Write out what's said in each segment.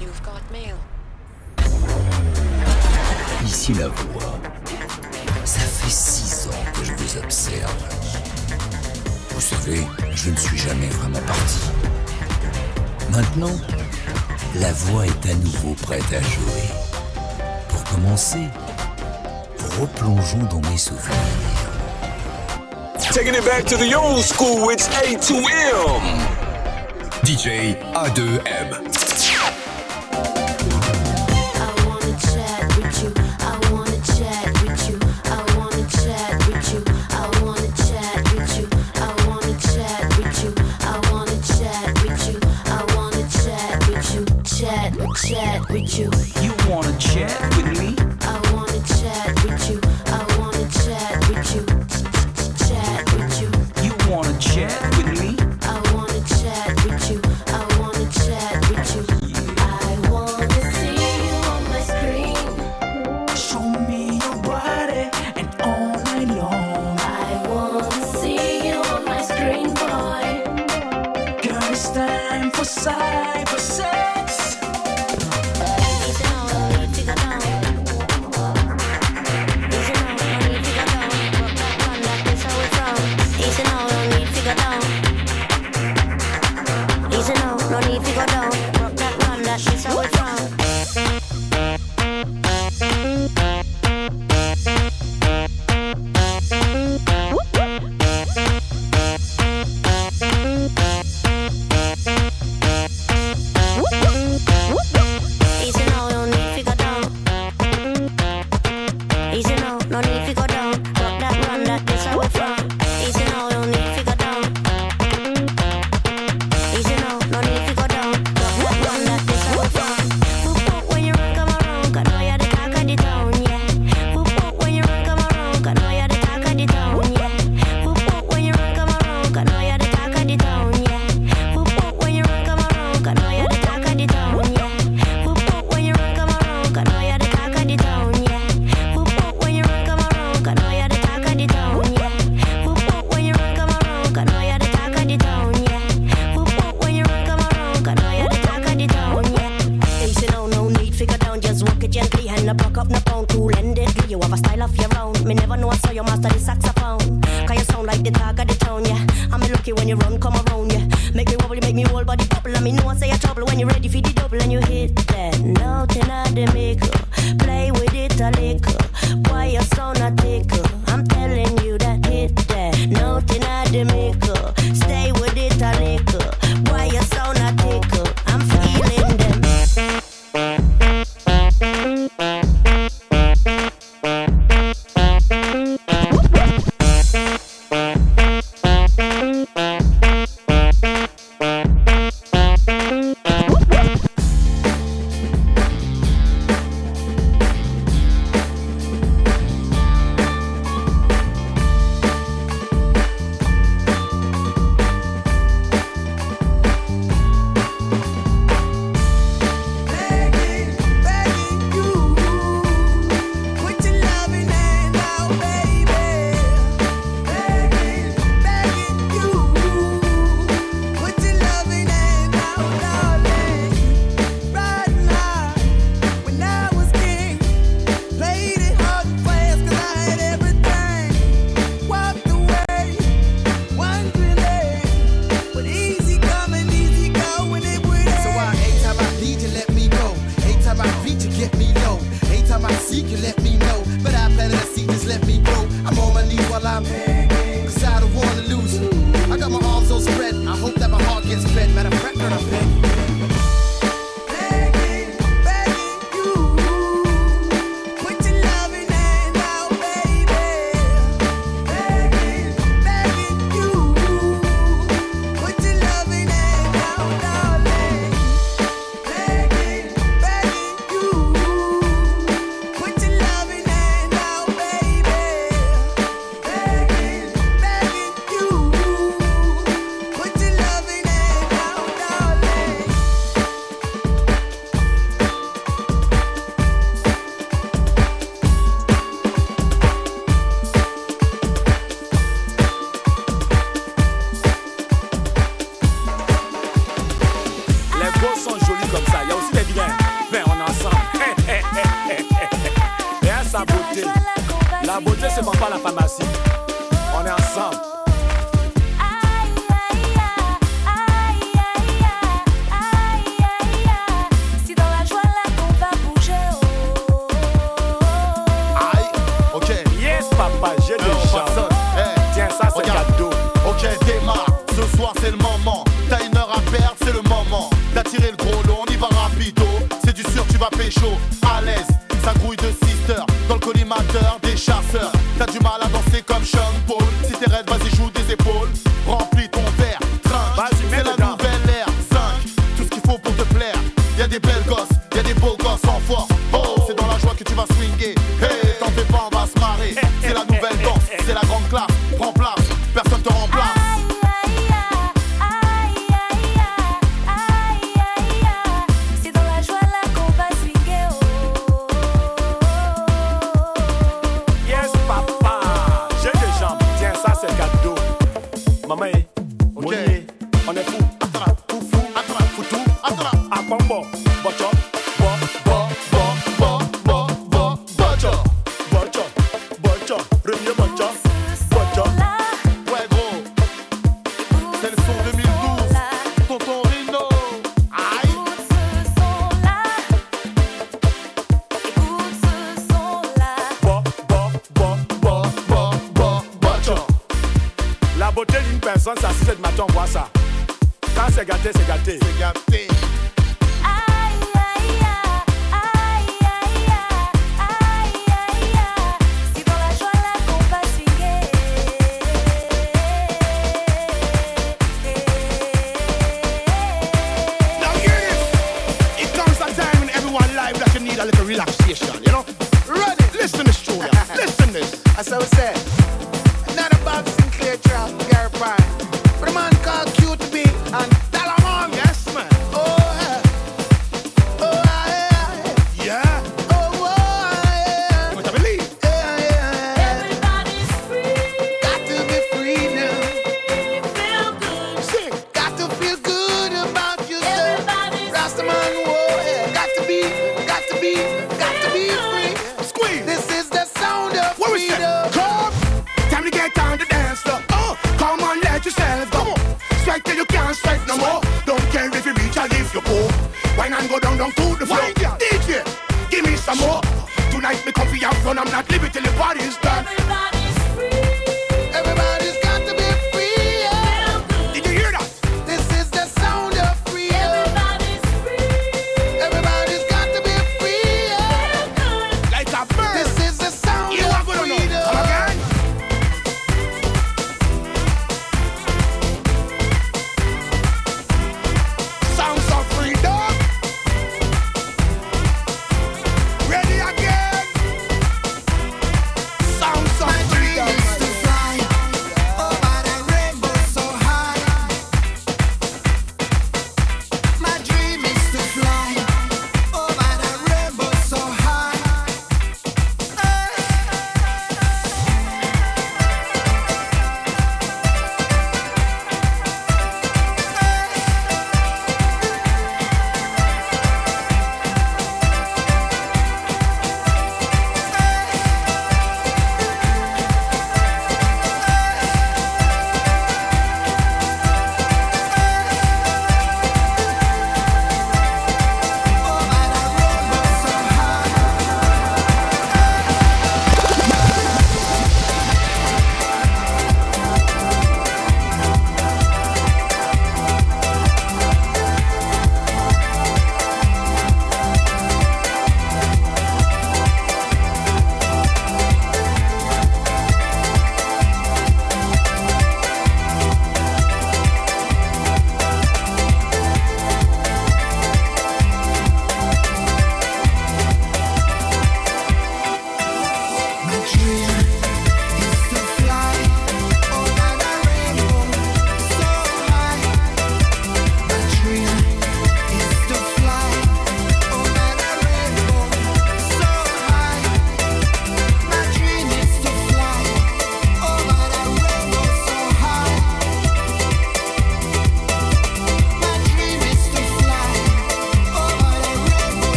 You've got mail. Ici la voix. Ça fait six ans que je vous observe. Vous savez, je ne suis jamais vraiment parti. Maintenant, la voix est à nouveau prête à jouer. Pour commencer, replongeons dans mes souvenirs. Taking it back to the old school, it's A2M. DJ A2M.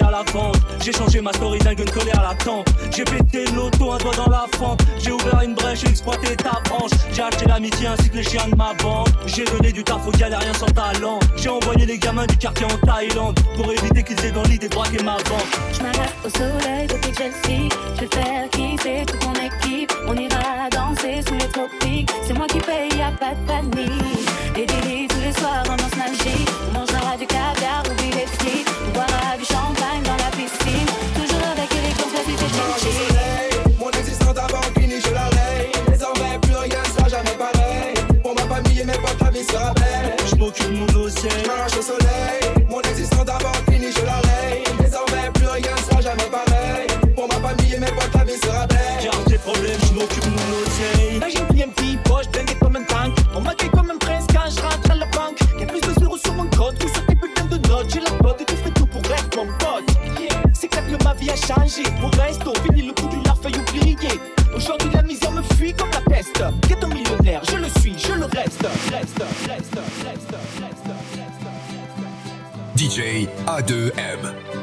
À la vente. J'ai changé ma story d'un gun collé à la tempe. J'ai pété l'auto, un doigt dans la fente. J'ai ouvert une brèche, j'ai exploité ta branche. J'ai acheté l'amitié ainsi que les chiens de ma bande. J'ai donné du taf aux galériens sans talent. J'ai envoyé les gamins du quartier en Thaïlande pour éviter qu'ils aient dans l'idée de braquer ma banque. Au soleil depuis que je vais faire kiffer toute mon équipe. On ira danser sous les tropiques. C'est moi qui paye, y a pas de panique. Et Didi tous les soirs en nostalgie. On mangera du caviar ou des skis. On boira du champagne dans la piscine. Toujours avec élégance, la vie fait soleil. Mon existence d'avant fini, je la raye. Désormais, plus rien sera jamais pareil. Pour ma famille et mes potes, ta vie sera belle. Je m'occupe changé Au resto, fini le coup du lard, feuille oublié Aujourd'hui la misère me fuit comme la peste Ghetto millionnaire, je le suis, je le reste, reste DJ A2M.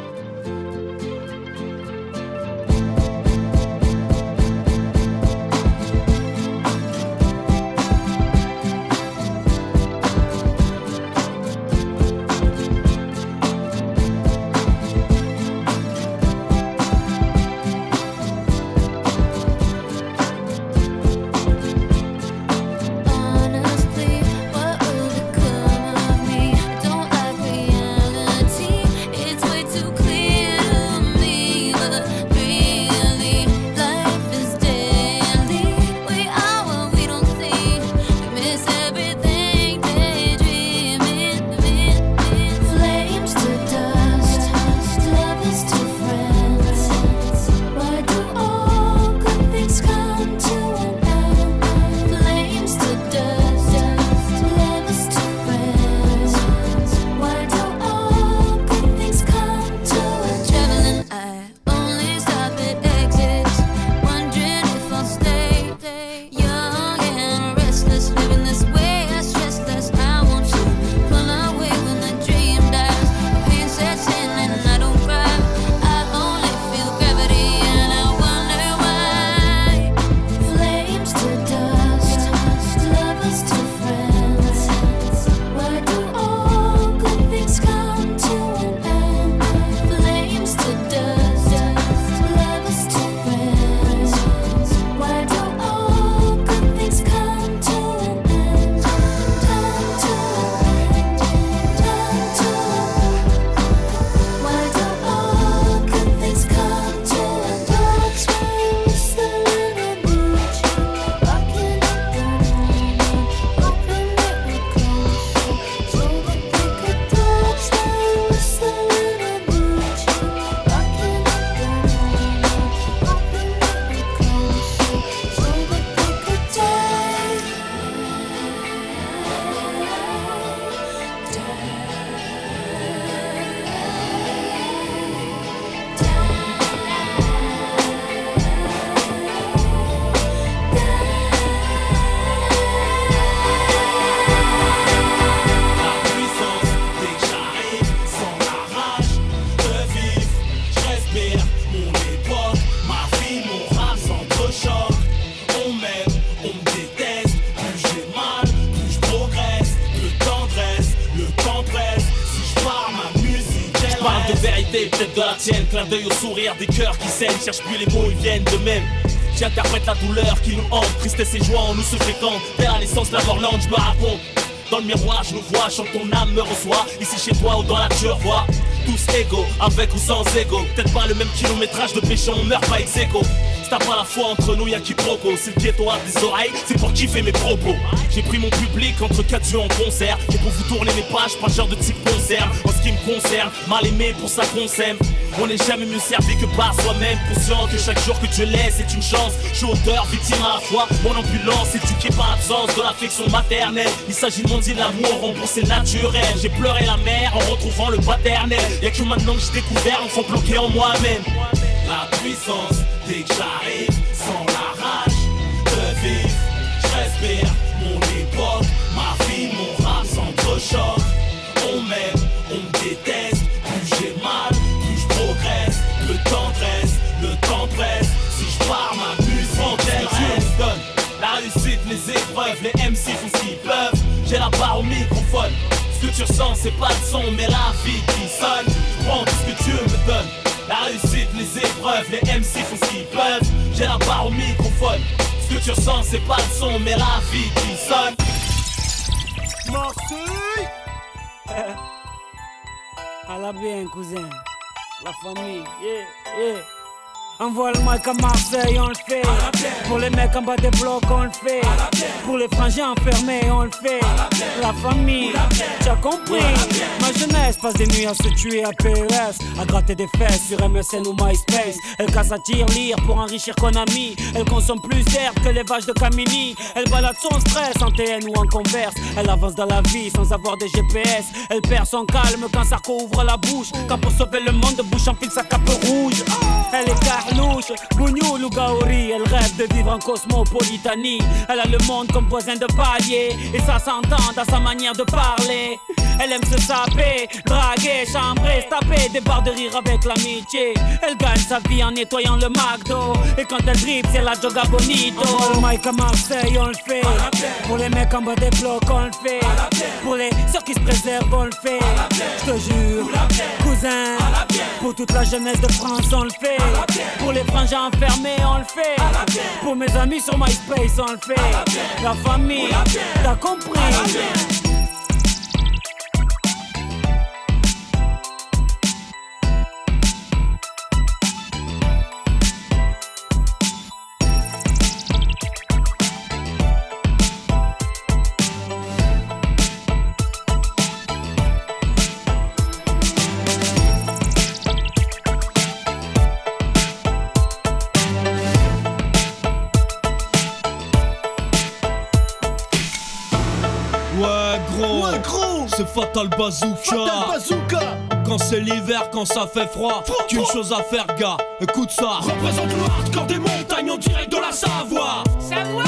Cherche plus les mots, ils viennent de même. J'interprète la douleur qui nous hante. Tristesse et joie en nous se fréquentent. Père à l'essence, la morlande, je me raconte. Dans le miroir, je nous vois, chante ton âme me reçoit. Ici chez toi ou dans la nature, vois. Tous égaux, avec ou sans ego. Peut-être pas le même kilométrage de péché, on meurt pas ex aequo. T'as pas la foi entre nous, y'a qui proco. C'est le ghetto à des oreilles, c'est pour kiffer mes propos. J'ai pris mon public entre quatre yeux en concert. Et pour vous tourner mes pages, pas genre de type concert. En ce qui me concerne, mal aimé pour ça qu'on s'aime. On n'est jamais mieux servi que par soi-même. Conscient que chaque jour que tu laisses est une chance. Je suis auteur, victime à la fois. Mon ambulance éduquée par l'absence de l'affection maternelle. Il s'agit de mon l'amour, rembourser naturel. J'ai pleuré la mer en retrouvant le paternel. Y'a que maintenant que j'ai découvert l'enfant bloqué en moi-même. La puissance, dès que Ressens, c'est pas le son, mais la vie qui sonne. Je prends tout ce que Dieu me donne. La réussite, les épreuves, les MC font ce qu'ils peuvent. J'ai la barre au microphone. Ce que tu ressens, c'est pas le son, mais la vie qui sonne. Marseille À la bien, cousin. La famille, yeah, yeah. Envoie le mic à Marseille, on le fait. Pour les mecs en bas des blocs, on le fait. Pour les frangins enfermés, on le fait. La famille, tu as compris. Ma jeunesse passe des nuits à se tuer à PES, à gratter des fesses sur MSN ou MySpace. Elle casse à tir lire pour enrichir Konami. Elle consomme plus d'herbe que les vaches de Camini. Elle balade son stress en TN ou en converse. Elle avance dans la vie sans avoir des GPS. Elle perd son calme quand Sarko ouvre la bouche. Quand pour sauver le monde, bouche en fil sa cape rouge. Elle est carlouche, Bougnoul ou Gaori. Elle rêve de vivre en cosmopolitanie. Elle a le monde comme voisin de palier. Et ça s'entend dans sa manière de parler. Elle aime se saper, draguer, chambrer, se taper des barres de rire avec l'amitié. Elle gagne sa vie en nettoyant le McDo. Et quand elle drip, c'est la joga bonito. Envoie le mic à Marseille, on le fait. Pour les mecs en bas des blocs, on le fait. Pour les sœurs qui se préservent, on le fait. Je te jure, cousin. Pour toute la jeunesse de France, on le fait. Pour les frangins enfermés, on le fait. Pour mes amis sur MySpace, on le fait. La famille, t'as compris. Fatal Bazooka. Quand c'est l'hiver, quand ça fait froid, qu'une chose à faire gars, écoute ça. Représente le hardcore des montagnes en direct de la Savoie. Savoie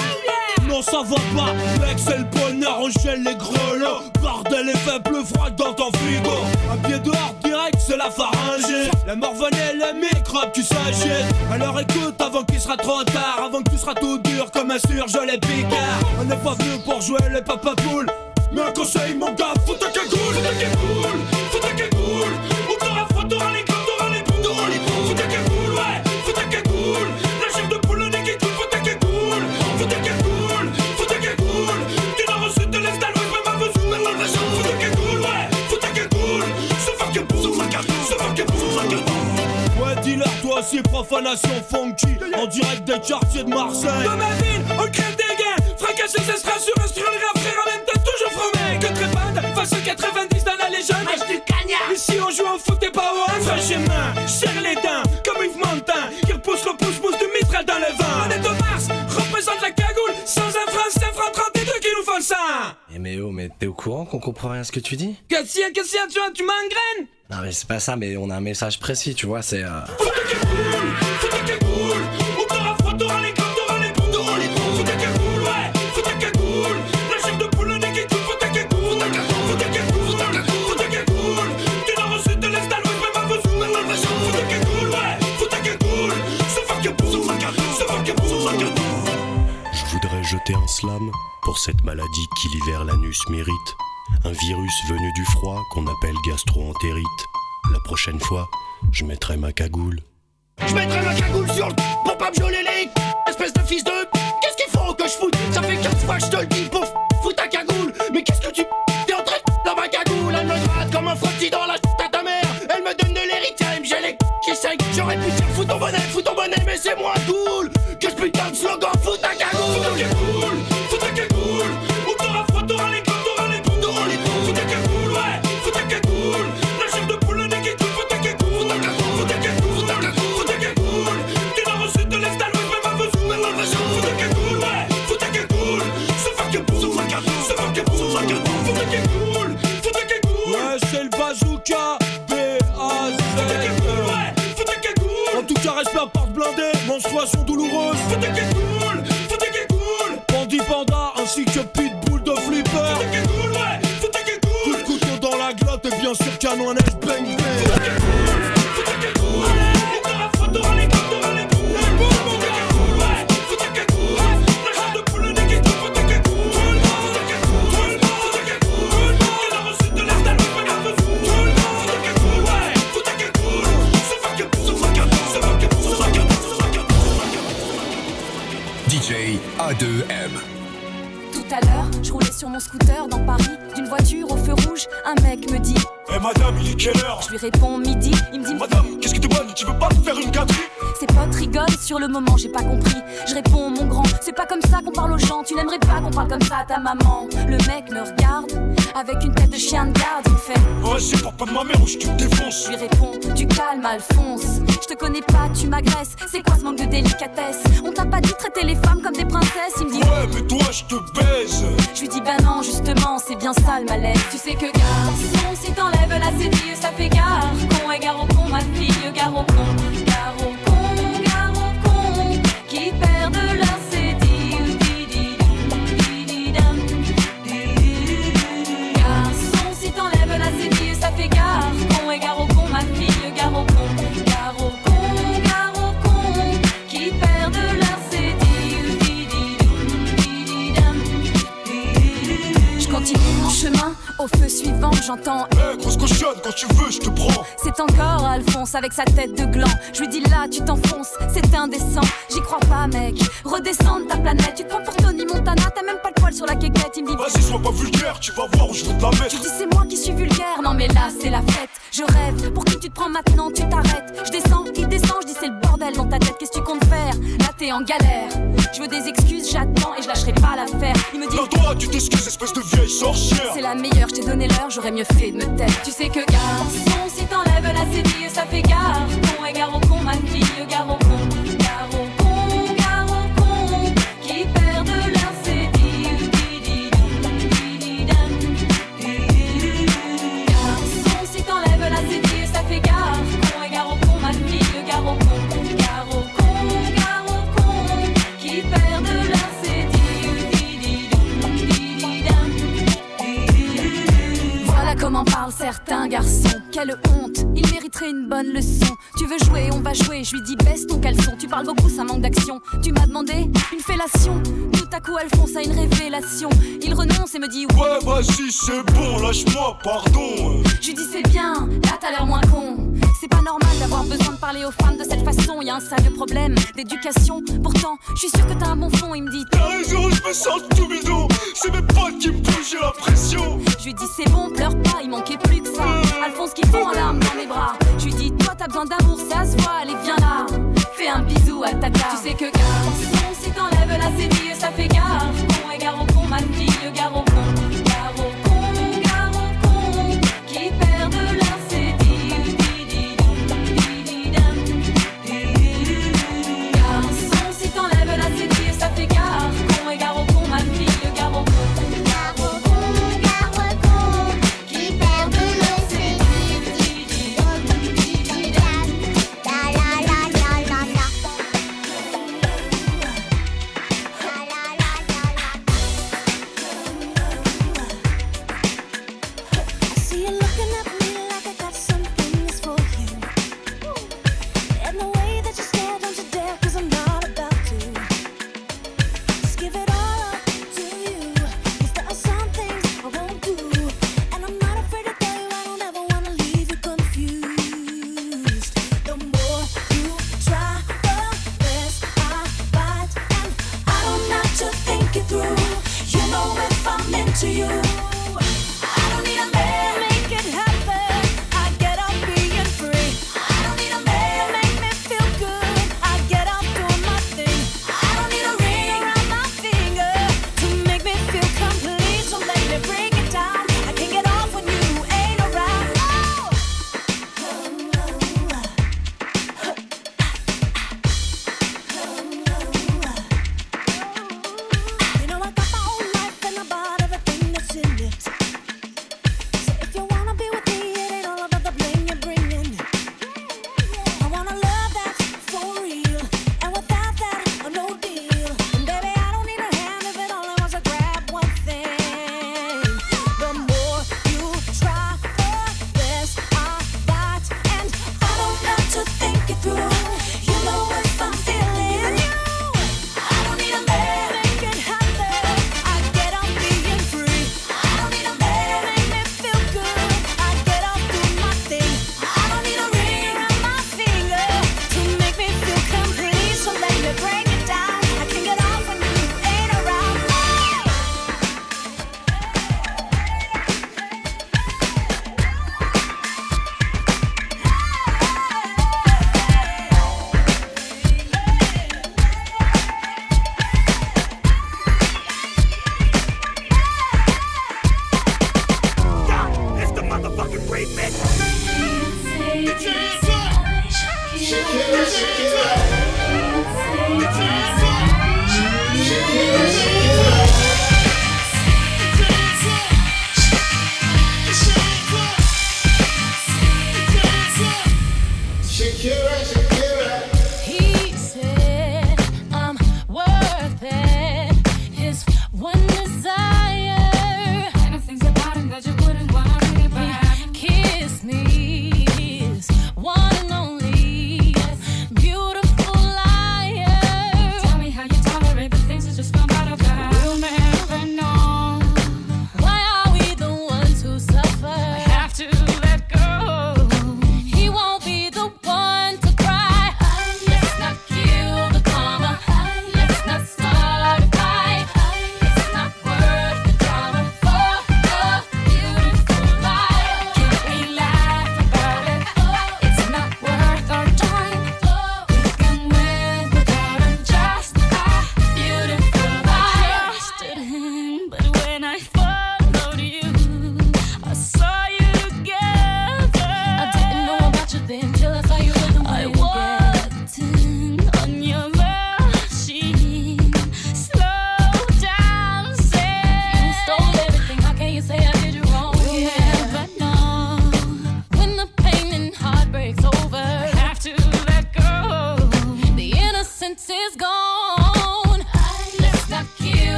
Non ça va pas, mec c'est le bonheur, on gèle les grelots. Bordel et fait plus froid dans ton frigo. Un pied dehors direct, c'est la pharyngée. La morvonne et les microbes qui s'agitent. Alors écoute avant qu'il sera trop tard, avant que tu seras tout dur comme un surgelé picard. On n'est pas venu pour jouer les papa poules. Mais un conseil mon gars, faut ta cagoule, faut ta cagoule, faut ta cagoule. Ou t'auras froid, t'auras les gants, t'auras les boules, t'auras les boules. Faut ta cagoule, ouais, faut ta cagoule. La chair de poule, le nez qui coule, faut ta cagoule, faut ta cagoule, faut ta cagoule. Tu n'as reçu de l'Est à l'Ouest, même à Vesoul, même à Vesoul. Faut ta cagoule, ouais, faut ta cagoule. Se faire que boum, se faire que boum, se faire que boum, se faire boum. Ouais, dealer, toi aussi, profanation funky. En direct des quartiers de Marseille. Dans ma ville, on crève des gains. Fracasser ses strass sur un strum, le frère en même temps 90 dans la légende. Mâche du cagnard. Ici on joue au foot et pas au hand. Franchement, serre les dents, comme Yves Montand. Qui repousse le pouce-pouce de mitral dans le vent. On est au Mars, représente la cagoule. Sans un franc, c'est un franc 32 qui nous font sang. Eh mais oh, mais t'es au courant qu'on comprend rien à ce que tu dis? Qu'est-ce qu'il y a, qu'est-ce qu'il y a, tu vois, tu m'engraines Non mais c'est pas ça, mais on a un message précis, tu vois, c'est... Euh... un slam pour cette maladie qui l'hiver l'anus mérite. Un virus venu du froid qu'on appelle gastroentérite. La prochaine fois, je mettrai ma cagoule. Pour pas me les certains garçons. Quelle honte, il mériterait une bonne leçon. Tu veux jouer, on va jouer. Je lui dis baisse ton caleçon. Tu parles beaucoup, ça manque d'action. Tu m'as demandé une fellation. Tout à coup, Alphonse a une révélation. Il renonce et me dit. Ouais, vas-y, c'est bon, lâche-moi, pardon. Je lui dis c'est bien, là t'as l'air moins con. C'est pas normal d'avoir besoin de parler aux femmes de cette façon. Y a un sérieux problème d'éducation. Pourtant, je suis sûr que t'as un bon fond. Il me dit T'as raison, je me sens tout bidon. C'est mes potes qui me poussent, j'ai l'impression. Je lui dis C'est bon, pleure pas, il manquait plus que ça. Alphonse qui fond en larmes dans mes bras. Je lui dis Toi, t'as besoin d'amour, ça se voit. Allez, viens là. Fais un bisou à ta carte. Tu sais que garçon, si t'enlèves la série, ça fait gaffe. Bon et gare au ma fille, gare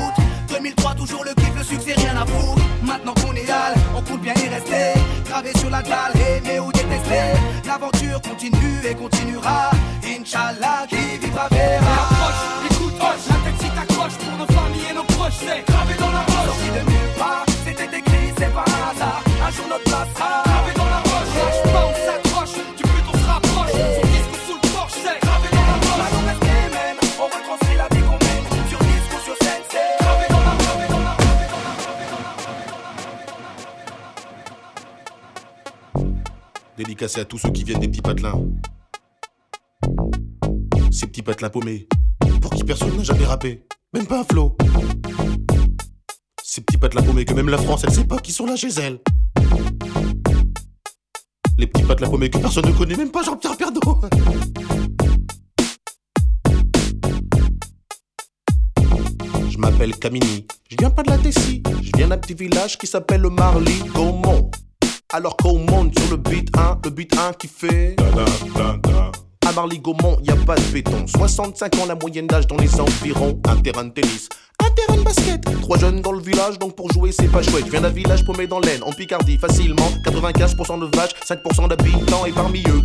machine se met en route. 2003, toujours le kiff, le succès, rien à foutre. Maintenant qu'on est hal, on compte bien y rester. Gravé sur la dalle, aimer ou détester. L'aventure continue et continuera. Inch'Allah, qui vivra verra. Approche, écoute, hoche, la tête si t'accroches pour nos familles et nos proches, c'est gravé dans la roche. Sorti de nulle part, c'était écrit, c'est pas un hasard. Un jour notre place sera Dédicacé à tous ceux qui viennent des petits patelins. Ces petits patelins paumés, pour qui personne n'a jamais rappé, même pas un flow. Ces petits patelins paumés que même la France, elle sait pas qui sont là chez elle. Les petits patelins paumés que personne ne connaît, même pas Jean-Pierre Pernaut. Je m'appelle Camini, je viens pas de la Tessie, je viens d'un petit village qui s'appelle le Marly Gaumont. Alors qu'on monte sur le beat 1, le beat 1 qui fait. À Marly Gaumont, y a pas de béton. 65 ans la moyenne d'âge dans les environs. Un terrain de tennis, un terrain de basket. Trois jeunes dans le village, donc pour jouer c'est pas chouette. Viens d'un village paumé dans l'Aisne, en Picardie, facilement. 95% de vaches, 5% d'habitants et parmi eux.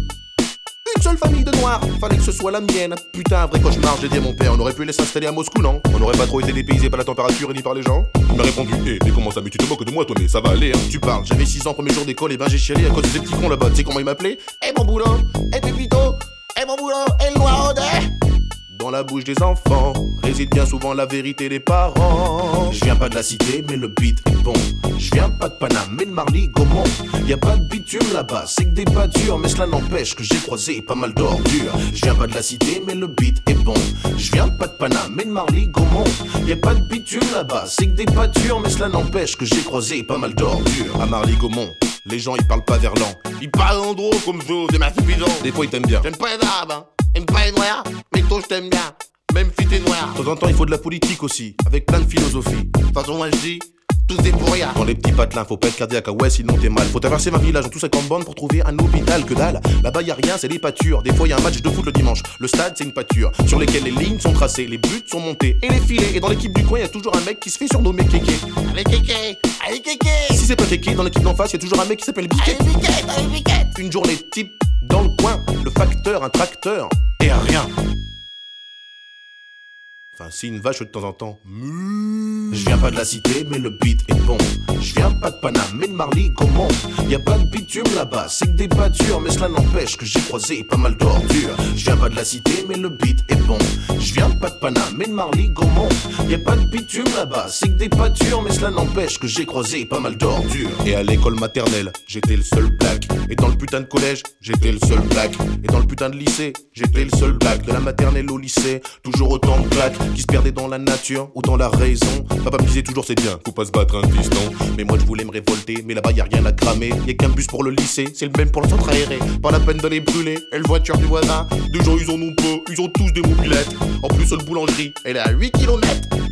Une seule famille de noirs, fallait que ce soit la mienne. Putain, un vrai cauchemar, j'ai dit à mon père, on aurait pu les s'installer à Moscou, non? On n'aurait pas trop été dépaysé par la température ni par les gens. Il m'a répondu, hé, mais comment ça, mais tu te moques de moi, toi, mais ça va aller, hein. Tu parles, j'avais 6 ans, premier jour d'école, et ben j'ai chialé à cause de ces petits cons là-bas. Tu sais comment ils m'appelaient? Eh mon boulot, eh Pépito, eh mon boulot, eh le noir dans la bouche des enfants réside bien souvent la vérité des parents. Je viens pas de la cité, mais le beat est bon. Je viens pas de Paname, mais de Marly Gaumont. Y a pas de bitume là-bas, c'est que des pâtures, mais cela n'empêche que j'ai croisé pas mal d'ordures. Je viens pas de la cité, mais le beat est bon. Je viens pas de Paname, mais de Marly Gaumont. Y a pas de bitume là-bas, c'est que des pâtures, mais cela n'empêche que j'ai croisé pas mal d'ordures. À Marly Gaumont. Les gens ils parlent pas verlan, ils parlent en gros comme vous, des bidons. Des fois ils t'aiment bien. J'aime pas les arabes, hein. J'aime pas les noirs, mais toi je t'aime bien. Même si t'es noir. De temps en temps il faut de la politique aussi, avec plein de philosophie. De toute façon moi je dis, tout est pour rien. Dans les petits patelins, faut pas être cardiaque, ah ouais, sinon t'es mal. Faut traverser ma village en tout 50 bandes pour trouver un hôpital que dalle. Là-bas y a rien, c'est des pâtures. Des fois y a un match de foot le dimanche. Le stade, c'est une pâture sur lesquelles les lignes sont tracées, les buts sont montés et les filets. Et dans l'équipe du coin, y a toujours un mec qui se fait surnommer Kéké. Allez Kéké, allez Kéké. Si c'est pas Kéké, dans l'équipe d'en face, y a toujours un mec qui s'appelle Biquet. Une journée type dans le coin, le facteur, un tracteur et rien. Enfin, si une vache de temps en temps. Je viens pas de la cité, mais le beat est bon. Je viens pas de Paname, mais de Marly Gaumont. Y a pas de bitume là-bas, c'est que des pâtures, mais cela n'empêche que j'ai croisé pas mal d'ordures. Je viens pas de la cité, mais le beat est bon. Je viens pas de Paname, mais de Marly Gaumont. Y a pas de bitume là-bas, c'est que des pâtures, mais cela n'empêche que j'ai croisé pas mal d'ordures. Et à l'école maternelle, j'étais le seul black. Et dans le putain de collège, j'étais le seul black. Et dans le putain de lycée, j'étais le seul black. De la maternelle au lycée, toujours autant de claques qui se perdaient dans la nature ou dans la raison. Papa me disait toujours c'est bien, faut pas se battre un piston. Mais moi je voulais me révolter, mais là-bas y a rien à cramer. Y a qu'un bus pour le lycée, c'est le même pour le centre aéré. Pas la peine de les brûler, et le voiture du voisin. Des gens ils en ont pas, ils ont tous des mobilettes. En plus le boulangerie, elle est à 8 km.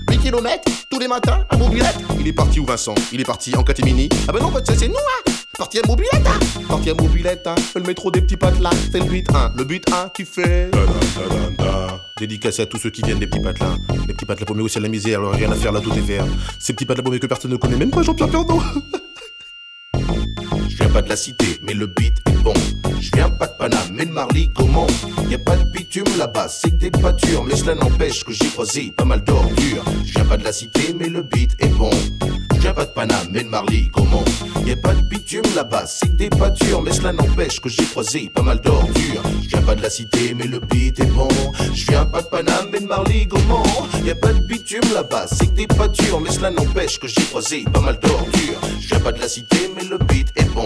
8 km tous les matins, à mobilette. Il est parti où Vincent? Il est parti en catimini. Ah ben non, c'est c'est nous hein Parti à mobilette, hein Parti à mobilette, hein Le métro des petits patelins, c'est le but 1. Le but 1 qui fait. Dédicacé à tous ceux qui viennent des petits patelins. Les petits patelins paumés aussi à la misère, alors rien à faire là, tout est vert. Ces petits patelins paumés que personne ne connaît, même pas Jean-Pierre Pernaut. Pas de la cité, mais le beat est bon. Je viens pas de Paname, mais de Marly Gaumont. Y a pas de bitume là-bas, c'est que des pâtures, mais cela n'empêche que j'ai croisé pas mal d'ordures. Je viens pas de la cité, mais le beat est bon. Je viens pas de Paname, mais de Marly Gaumont. Y a pas de bitume là-bas, c'est que des pâtures, mais cela n'empêche que j'ai croisé pas mal d'ordures. Je viens pas de la cité, mais le beat est bon. Je viens pas de Paname, mais de Marly Gaumont. Y a pas de bitume là-bas, c'est que des pâtures, mais cela n'empêche que j'ai croisé pas mal d'ordures. Je pas de la cité, mais le beat est bon.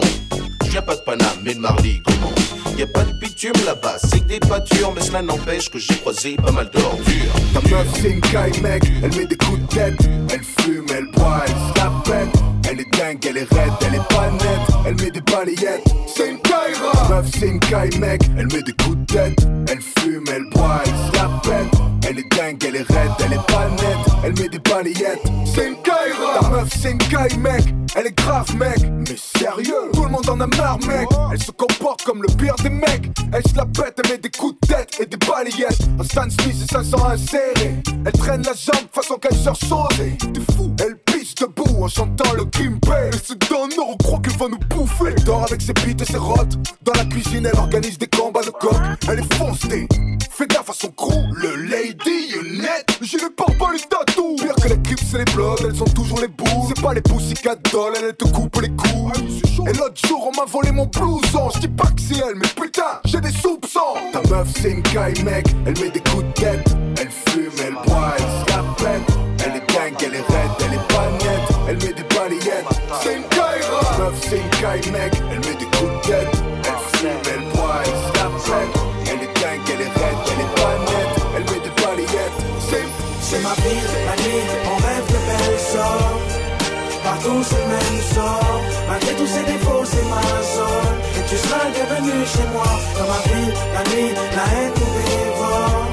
Je pas de Paname, mais de Marly Gaumont. y a pas de bitume là-bas, c'est que des pâtures, mais cela n'empêche que j'ai croisé pas mal d'ordures. Ta meuf c'est une caille mec, elle met des coups de tête, elle fume, elle boit, elle se la pète. Elle est dingue, elle est raide, elle est pas nette, elle met des balayettes. C'est une caille meuf c'est une caille mec, elle met des coups de tête, elle fume, elle boit, elle se la pète. Elle est dingue, elle est raide, elle est pas nette, elle met des balayettes. C'est une caille Ta meuf c'est une caille mec, elle est grave mec. Mais sérieux, tout le monde en a marre mec. Elle se comporte comme le pire des mecs. Elle se la pète, elle met des coups de tête et des balayettes. Un Stan Smith et 500 insérés. Elle traîne la jambe façon qu'elle sort sautée. T'es fou, elle pisse debout en chantant le Kimpe. Et se donne, on croit qu'elle va nous bouffer. Elle dort avec ses bites et ses rottes. Dans la cuisine, elle organise des combats de coq. Elle est foncée. Fais gaffe à son crew, le lady net. J'ai les pare les tatous. Pire que les clips, c'est les blogs, elles ont toujours les bouts. C'est pas les pussycat dolls, elles te coupent les couilles. Et l'autre jour, on m'a volé mon blouson. Je dis pas que c'est elle, mais putain, j'ai des soupçons. Ta meuf, c'est une caille, mec. Elle met des coups de tête. Elle fume, elle boit, elle se. Elle est dingue, elle est raide, elle est pas nette. Elle met des balayettes. C'est une caille, Ta meuf, c'est une caille, mec. Elle met des coups de tête. Elle fume, elle boit, elle Partout c'est même sort. Malgré tous ses défauts, c'est ma zone. Et tu seras bienvenu chez moi. Dans ma vie, la nuit, la haine nous dévore.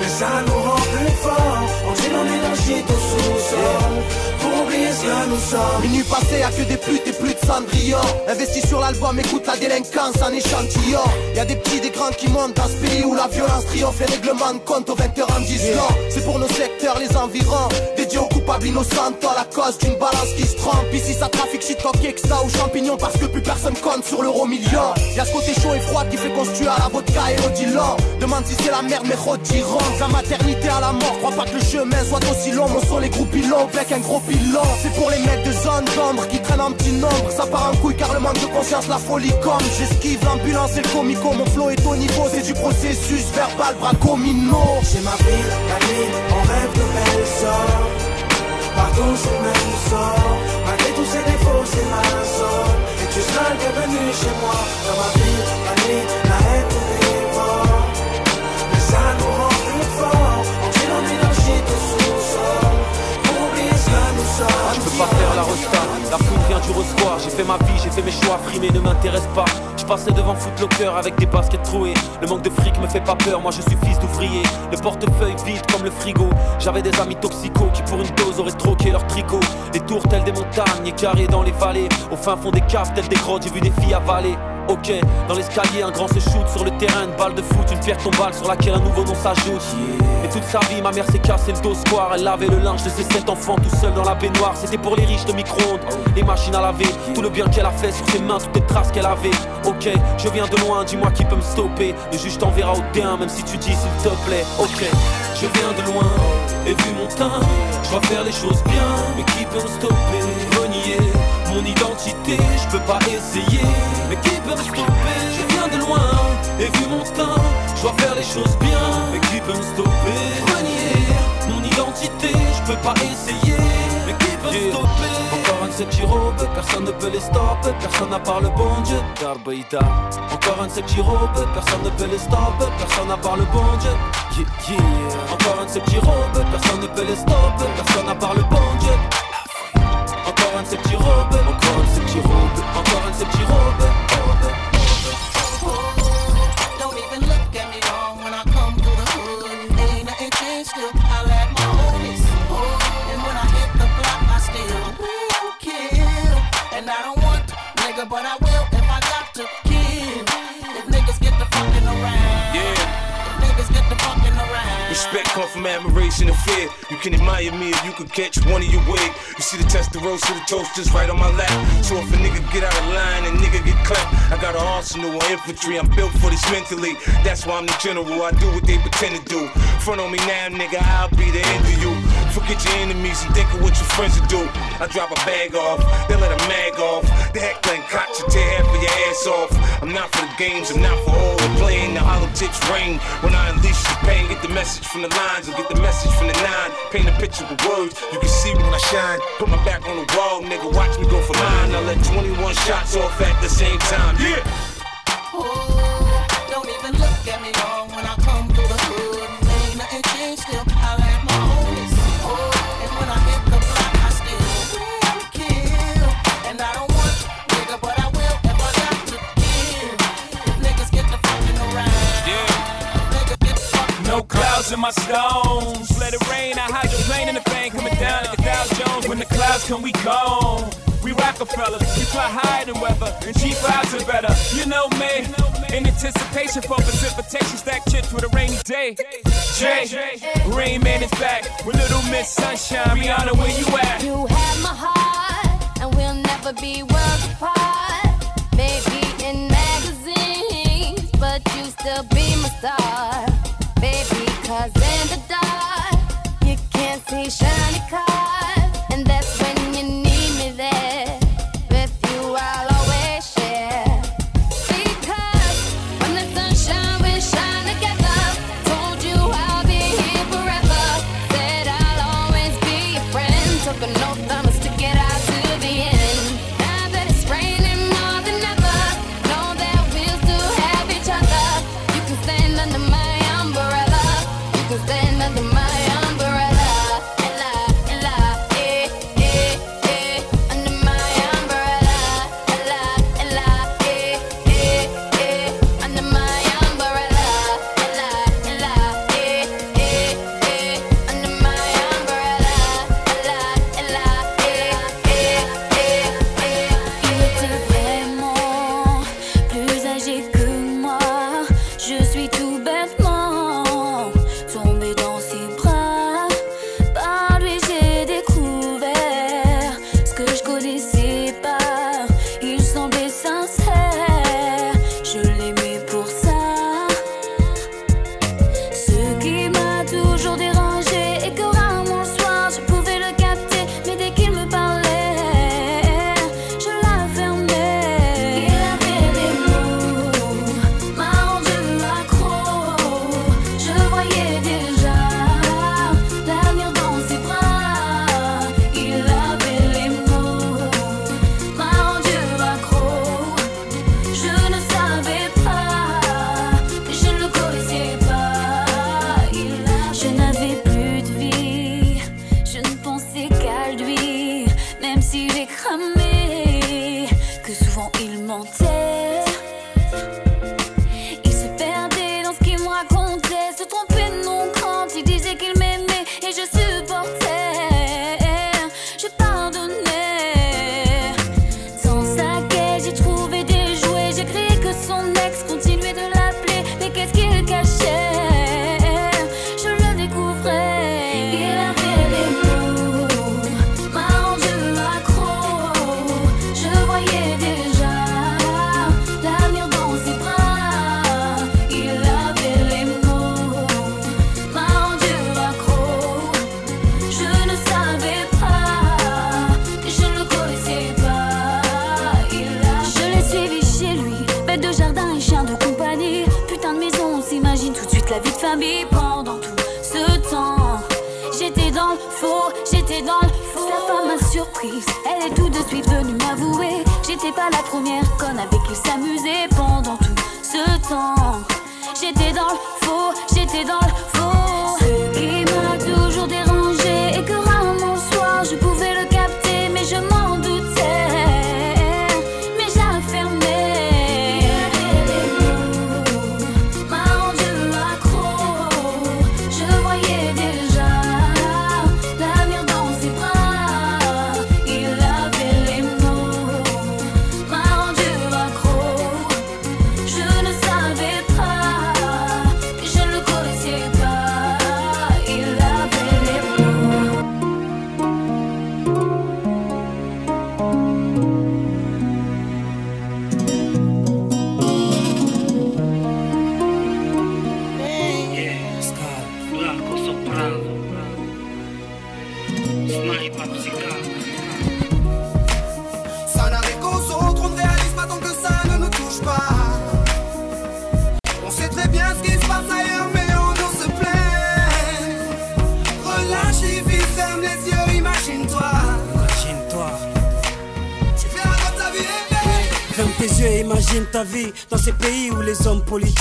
Mais ça nous rend plus forts. On dit nos énergies au sous-sol. Pour oublier ce que nous sommes. Minuit passé, y'a que des putes et plus de cendrillon. Investi sur l'album, écoute la délinquance en échantillon. Y a des petits, des grands qui montent dans ce pays où la violence triomphe. Les règlements de compte aux 20h en 10 ans. C'est pour nos secteurs, les environs. Dédiés aux coupables innocents, à la cause d'une balance qui se trompe. Ici, ça trafique shit comme extra ou champignons parce que plus personne compte sur l'euro million. Y'a ce côté chaud et froid qui fait qu'on se tue à la vodka et au Dillon. Demande si c'est la merde, mais retirons. La maternité à la mort, crois pas que le chemin soit aussi long. Mon son les gros pilons, avec un gros pilon. C'est pour les mecs de zone d'ombre qui traînent en petit nombre. Ça part en couille car le manque de conscience, la folie comme j'esquive l'ambulance et le comico. Mon flow est au niveau, c'est du processus verbal, bracomino. C'est ma ville, la nuit, on rêve de belles Partout c'est le même sort. Malgré tous ses défauts, c'est ma zone. Et tu seras le bienvenu chez moi. Dans ma vie, Je peux pas faire la resta, la vient du resquoir J'ai fait ma vie, j'ai fait mes choix, frimer ne m'intéresse pas. Je passais devant Footlocker avec des baskets trouées. Le manque de fric me fait pas peur, moi je suis fils d'ouvrier. Le portefeuille vide comme le frigo. J'avais des amis toxicaux qui pour une dose auraient troqué leur tricot. Les tours telles des montagnes, carrés dans les vallées. Au fin fond des caves telles des grottes, j'ai vu des filles avaler Ok, dans l'escalier, un grand se shoot sur le terrain, une balle de foot, une pierre tombale sur laquelle un nouveau nom s'ajoute. Et toute sa vie, ma mère s'est cassé le dos square. Elle lavait le linge de ses sept enfants tout seul dans la baignoire. C'était pour les riches de micro-ondes, les machines à laver, tout le bien qu'elle a fait sur ses mains, toutes les traces qu'elle avait. Ok, je viens de loin, dis-moi qui peut me stopper. Le juge t'enverra au D1, même si tu dis s'il te plaît. Ok, je viens de loin, et vu mon teint, je dois faire les choses bien, mais qui peut me stopper? Renier mon identité, je peux pas essayer, mais qui peut me stopper? Je viens de loin, et vu mon teint, je dois faire les choses bien, mais qui peut me stopper? Renier mon identité, je peux pas essayer, mais qui peut me stopper? Encore un de ces robes, personne ne peut les stopper, personne à part le bon Dieu. Encore un de ces robes, personne ne peut les stopper, personne à part le bon Dieu. Yeah, yeah. Encore un de ces robes, personne ne peut les stopper, personne à part le bon Dieu. Encore un de ces petits robes, encore un de ces petits robes, encore un de ces From admiration and fear. You can admire me if you could catch one of your wig. You see the tester roast to the toasters right on my lap. So if a nigga get out of line and nigga get clapped, I got an arsenal of infantry. I'm built for this mentally. That's why I'm the general. I do what they pretend to do. Front on me now, nigga, I'll be the end of you. Forget your enemies and think of what your friends will do. I drop a bag off, they let a mag off. The heckling cops will tear half of your ass off. I'm not for the games, I'm not for all the playing. The hollow tips ring when I unleash the pain. Get the message from the lines and get the message from the nine. Paint a picture with words, you can see when I shine. Put my back on the wall, nigga, watch me go for mine. I let 21 shots off at the same time. Yeah. Oh, Monsieur, in my stones. Let it rain, I hide your plane in the bank, coming down like the Dow Jones. When the clouds come, we gone. We Rockefellers, we fly higher than weather, and G5s are better. You know me, in anticipation for precipitation, stack chips with a rainy day. Jay, Rain Man is back with Little Miss Sunshine. Rihanna, where you at? You have my heart, and we'll never be worlds apart. Maybe in magazines, but you still be my star.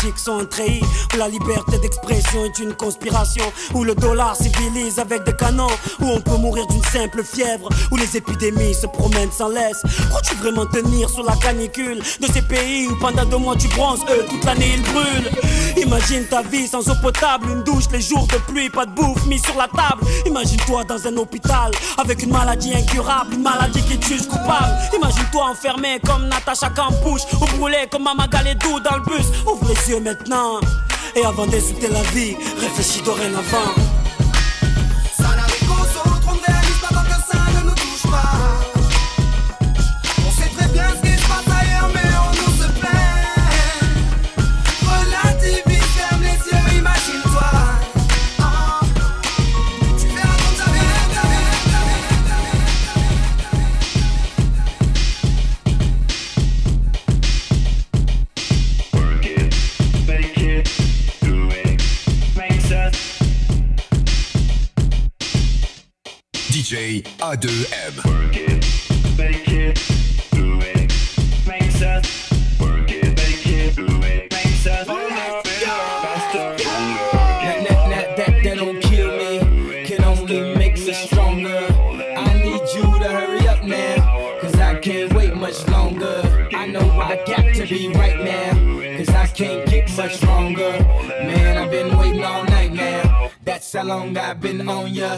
Où la liberté d'expression est une conspiration, où le dollar civilise avec des canons, où on peut mourir d'une simple fièvre, où les épidémies se promènent sans laisse. Crois-tu vraiment tenir sur la canicule de ces pays où pendant deux mois tu bronzes, eux toute l'année ils brûlent? Imagine ta vie sans eau potable, une douche les jours de pluie, pas de bouffe mis sur la table. Imagine-toi dans un hôpital avec une maladie incurable, une maladie qui tue coupable. Imagine-toi enfermé comme Natacha Campouche ou brûlé comme Mama Galedou dans le bus. Ouvre les yeux maintenant et avant d'insulter la vie, réfléchis dorénavant. DJ A2M. That, that, that, that, that don't kill me, can only make me stronger. I need you to hurry up now, cause I can't wait much longer. I know I got to be right now, cause I can't get much stronger. Man, I've been waiting all night now, that's how long I've been on ya.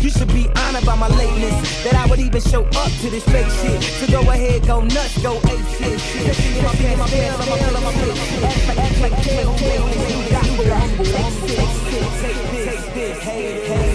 You should be honored by my lateness. That I would even show up to this fake shit. So go ahead, go nuts, go ape shit. Shit, shit, shit, shit, shit, shit, pants, my pants. Act like, act like, act like, act like, act like, act like, act like, act like, act like, act like, act like, act like, act like, act like, act like, act like,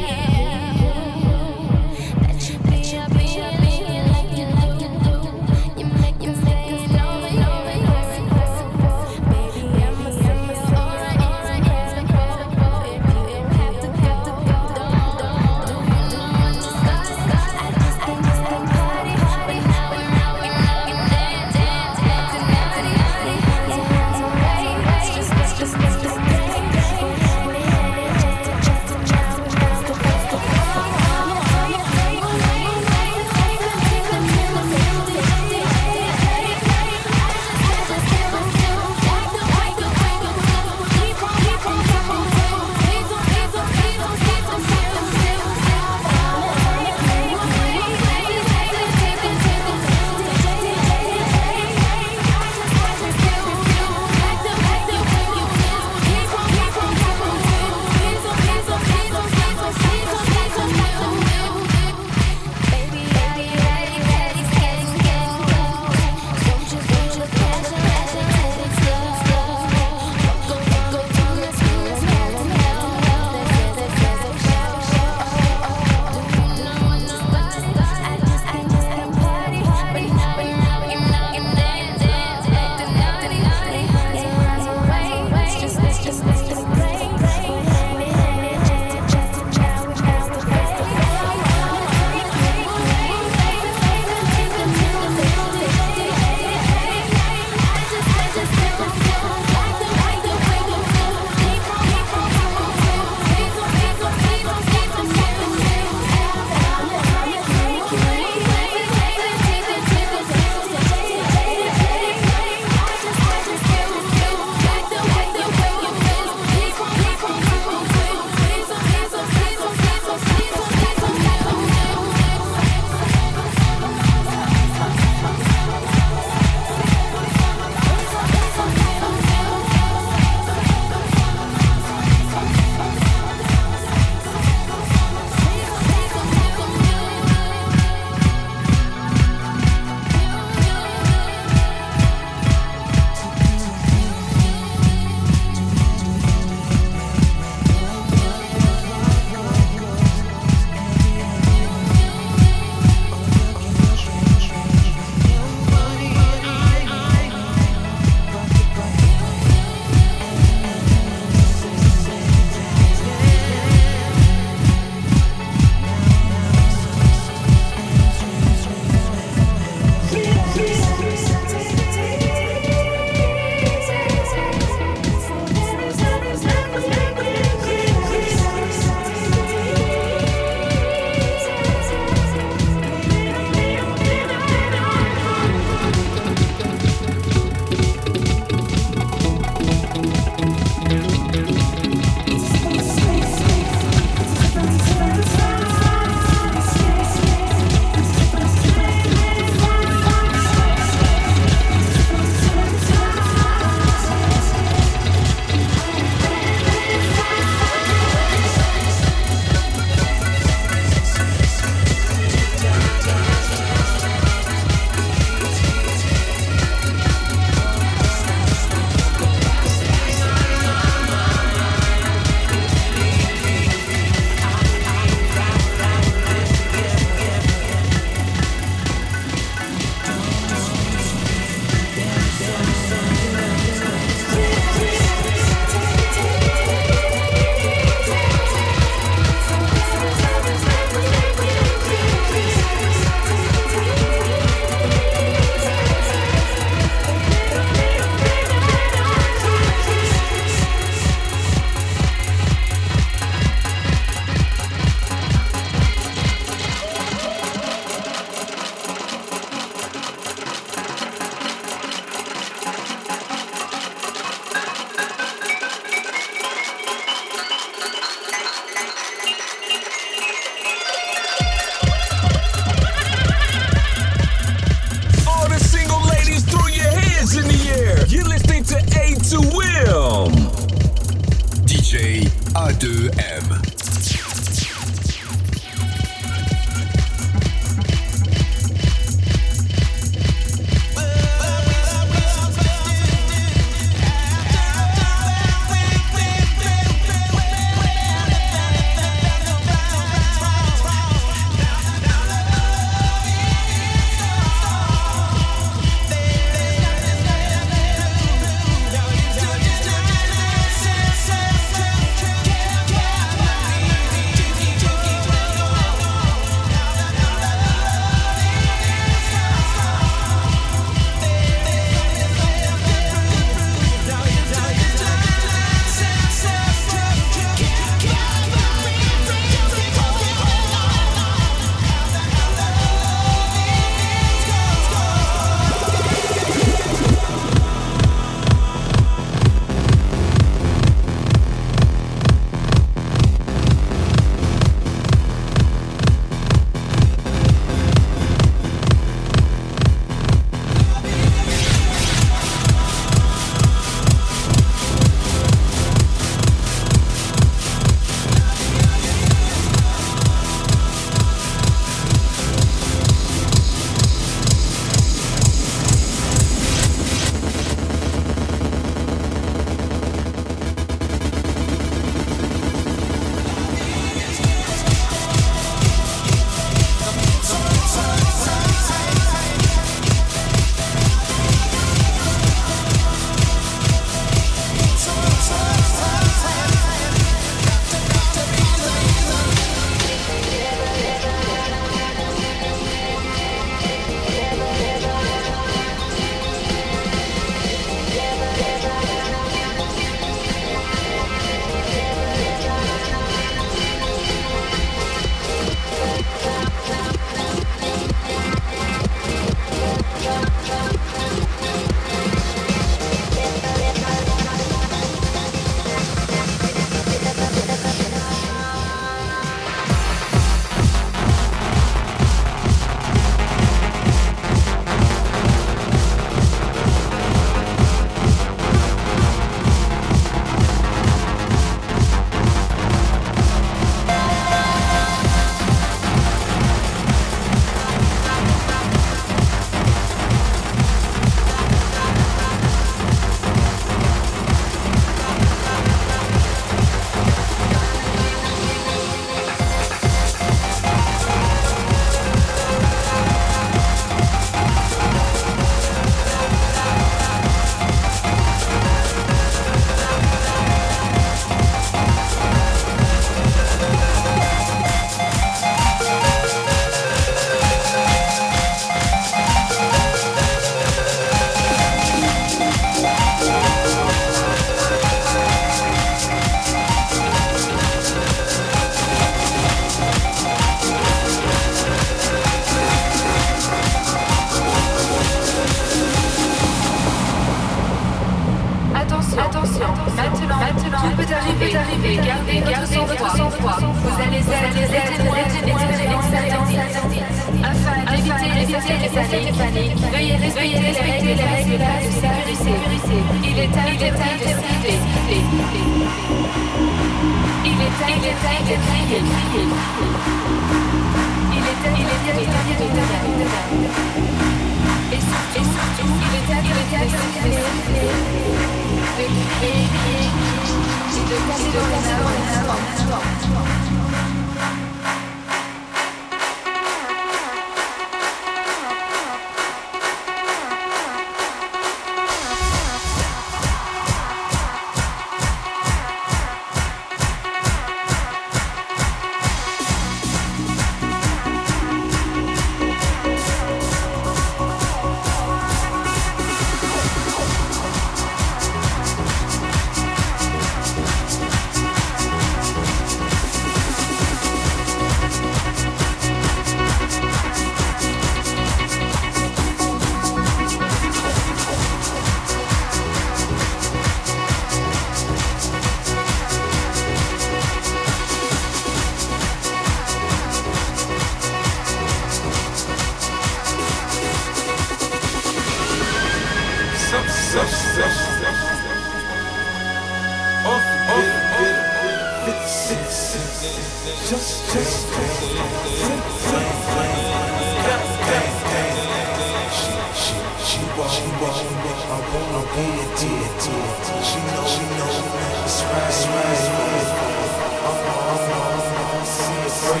Fall,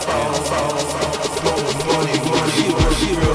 fall, fall, fall.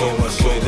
so much, so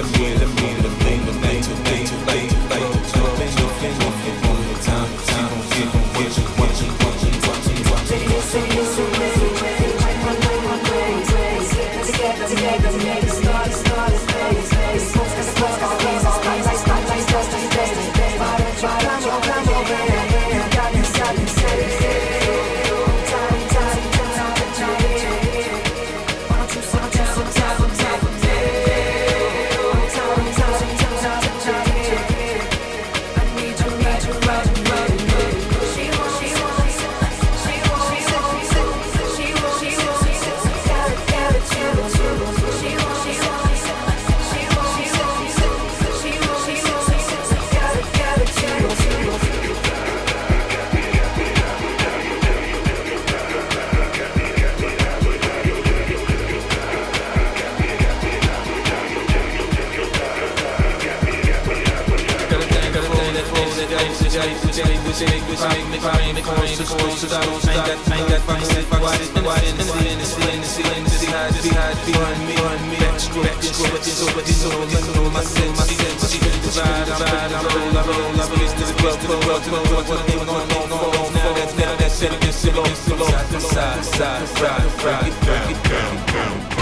sick, crying, me, me, down, down, down.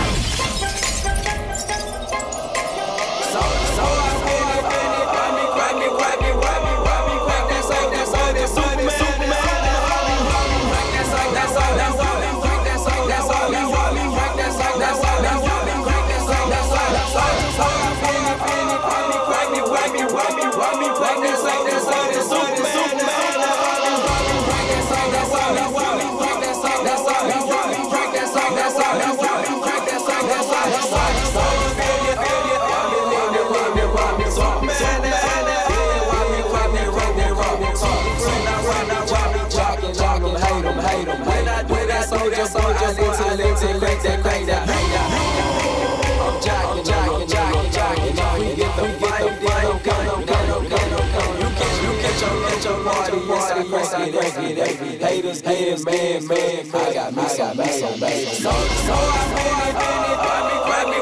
just want a little, little, greater, greater, greater. I'm jogging, jogging, jogging, jogging. We get the vibe, then I'm gone, I'm gone, I'm gone, I'm gone. You catch, you catch your, catch your party, yes, I crack it, I crack it, I crack it. Haters, haters, man, man, I got me, I got me, so bad. So, so I made it, made it, got me, got me.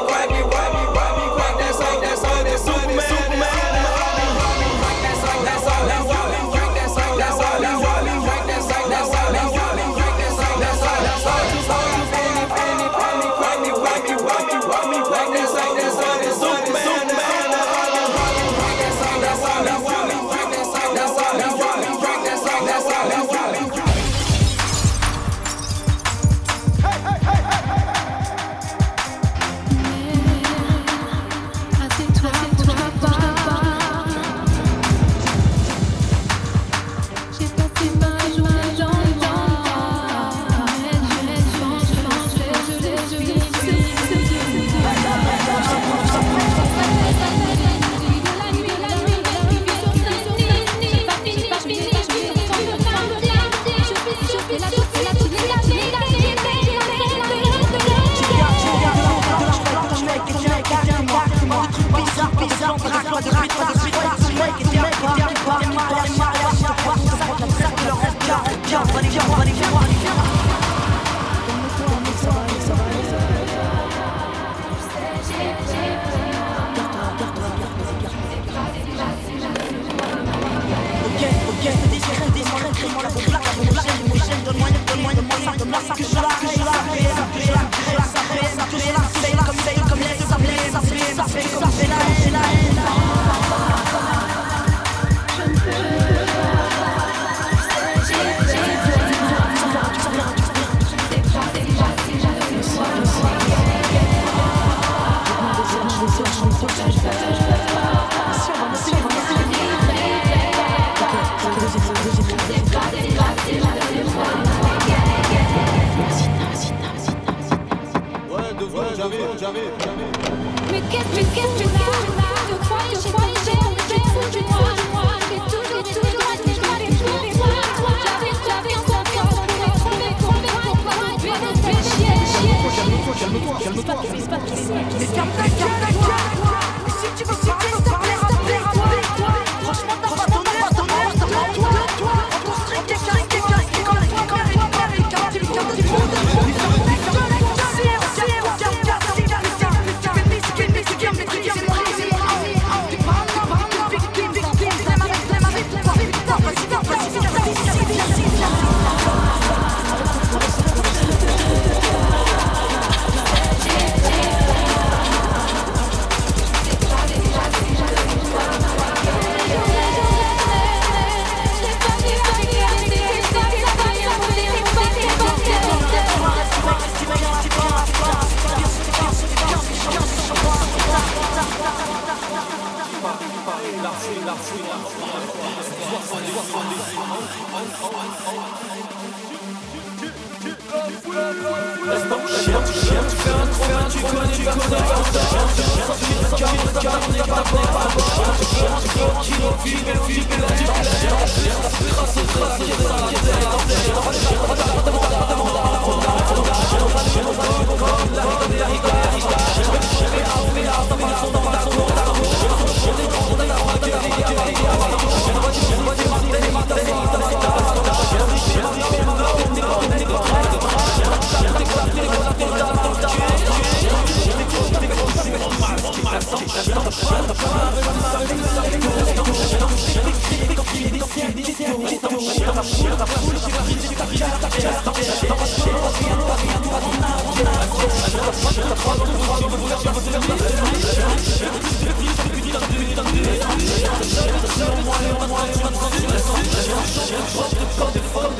Come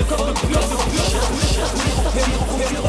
Comme de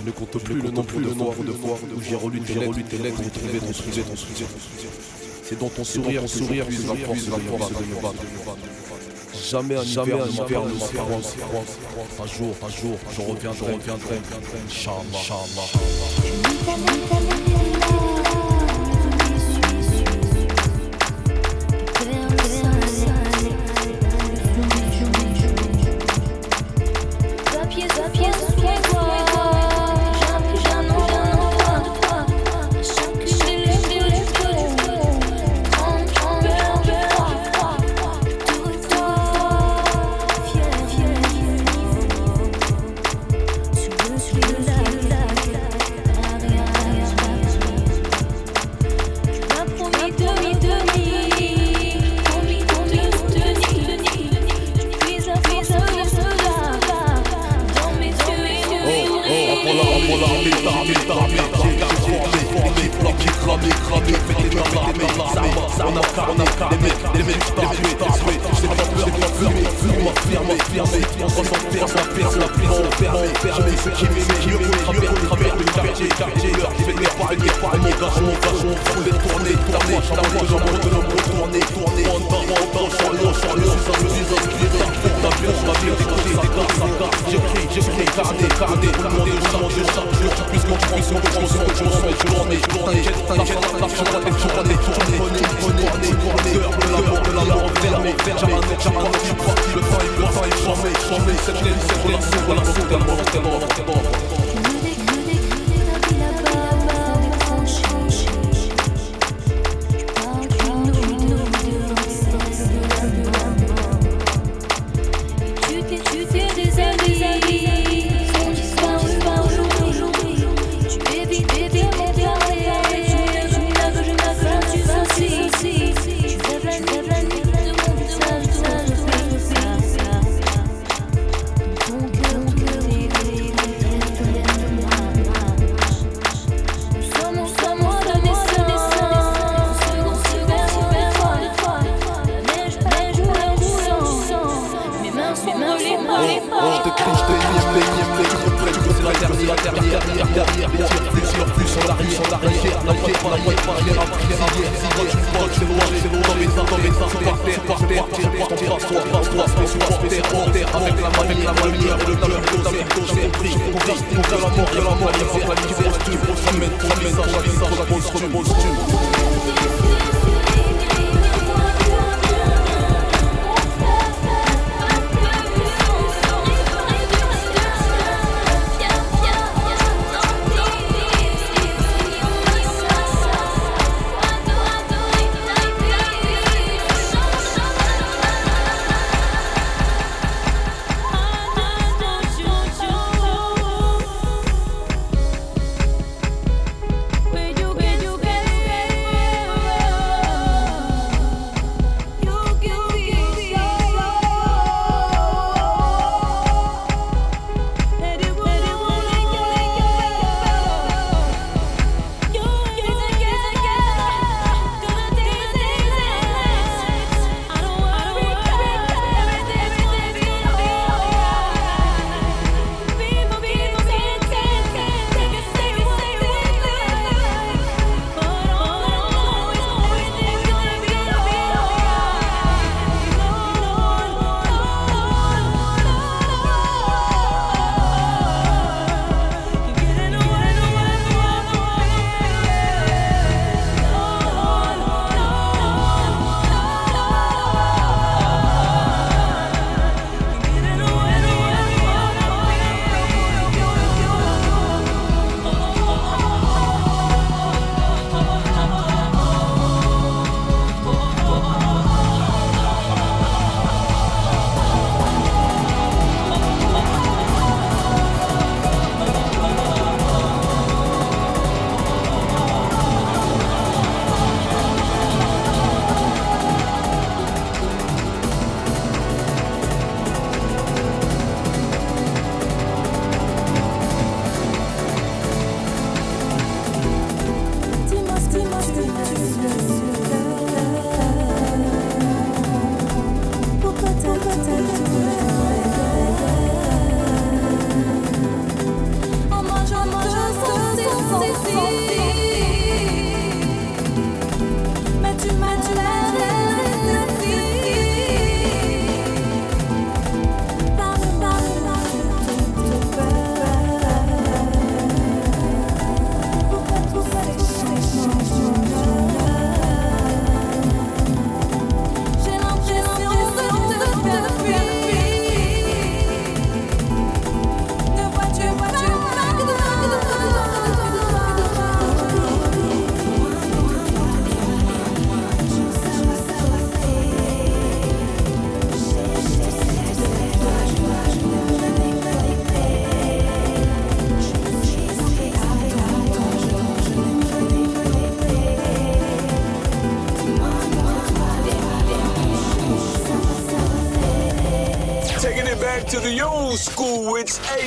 Je ne compte plus le nombre de fois où j'ai relu tes lettres, tes lettres, retrouvé, retrouvé, retrouvé. C'est dans ton sourire, ton sourire, plus plus apprendre de me battre. Jamais un jamais hiver ne m'a permis de Un jour, un jour, je reviendrai, reviendrai. Inch'Allah.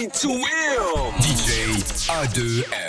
It's A2M. DJ A2M.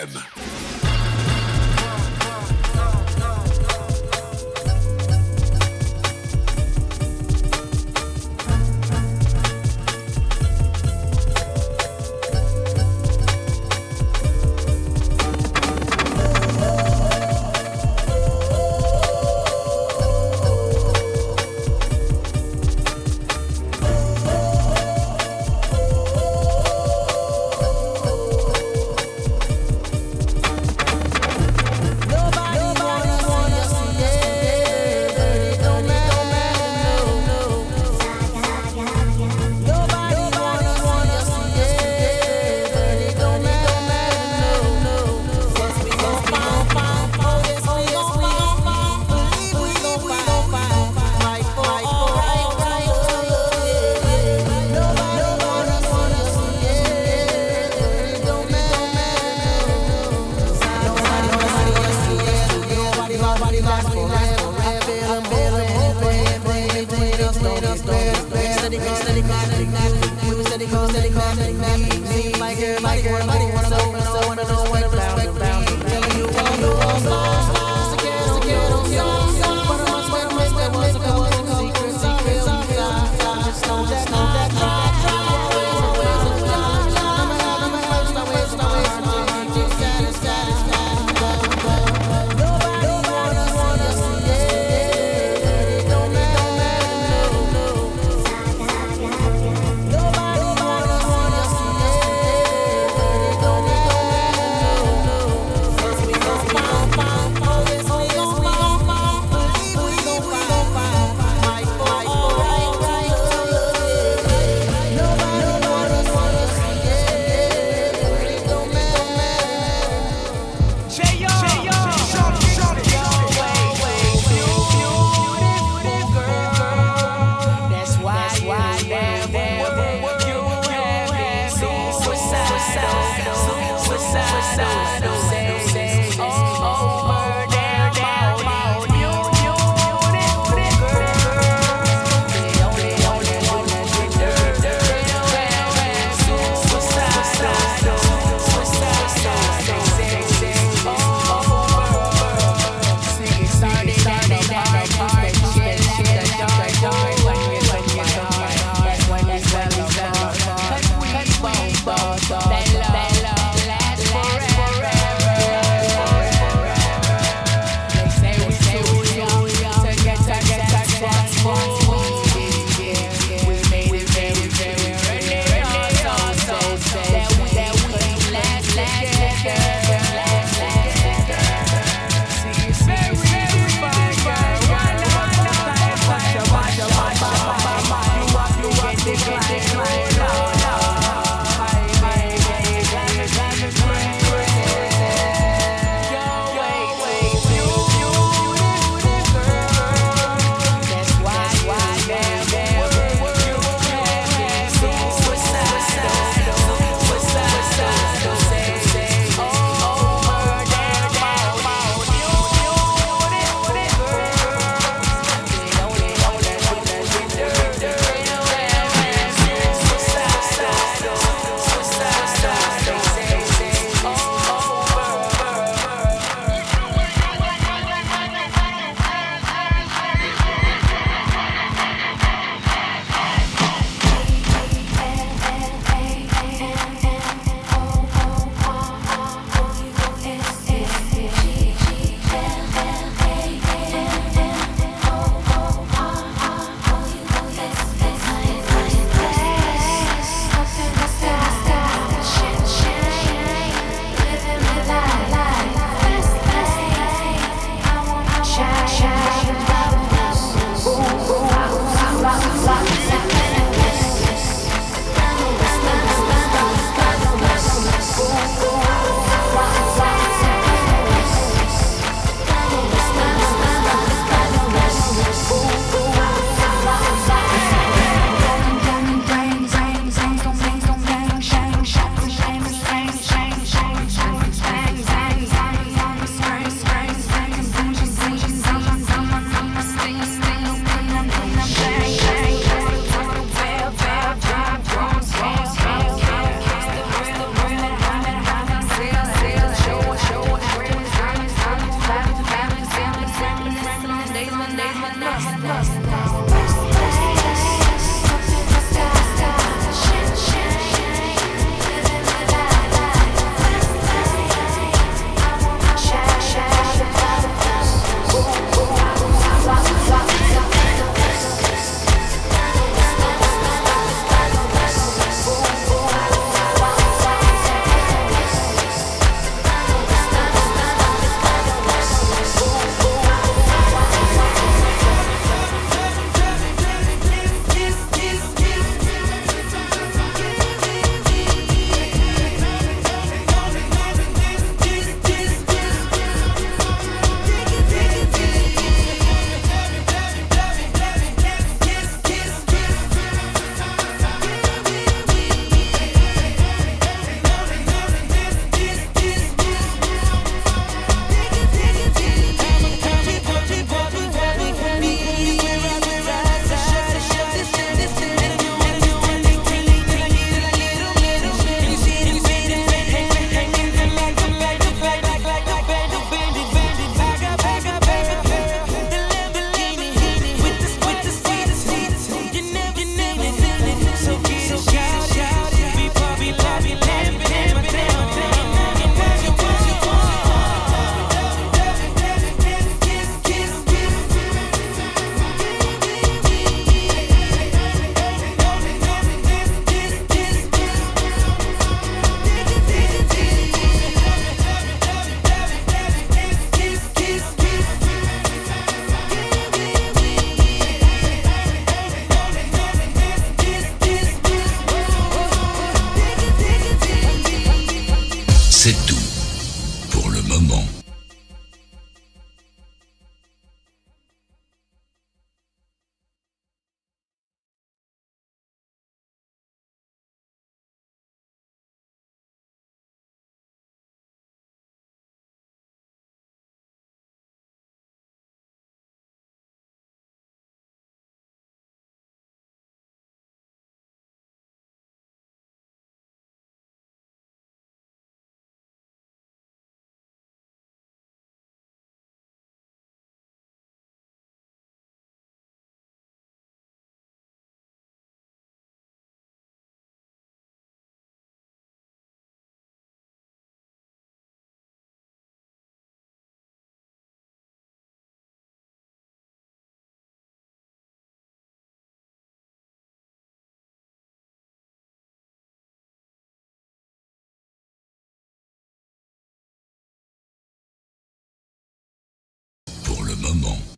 Armand.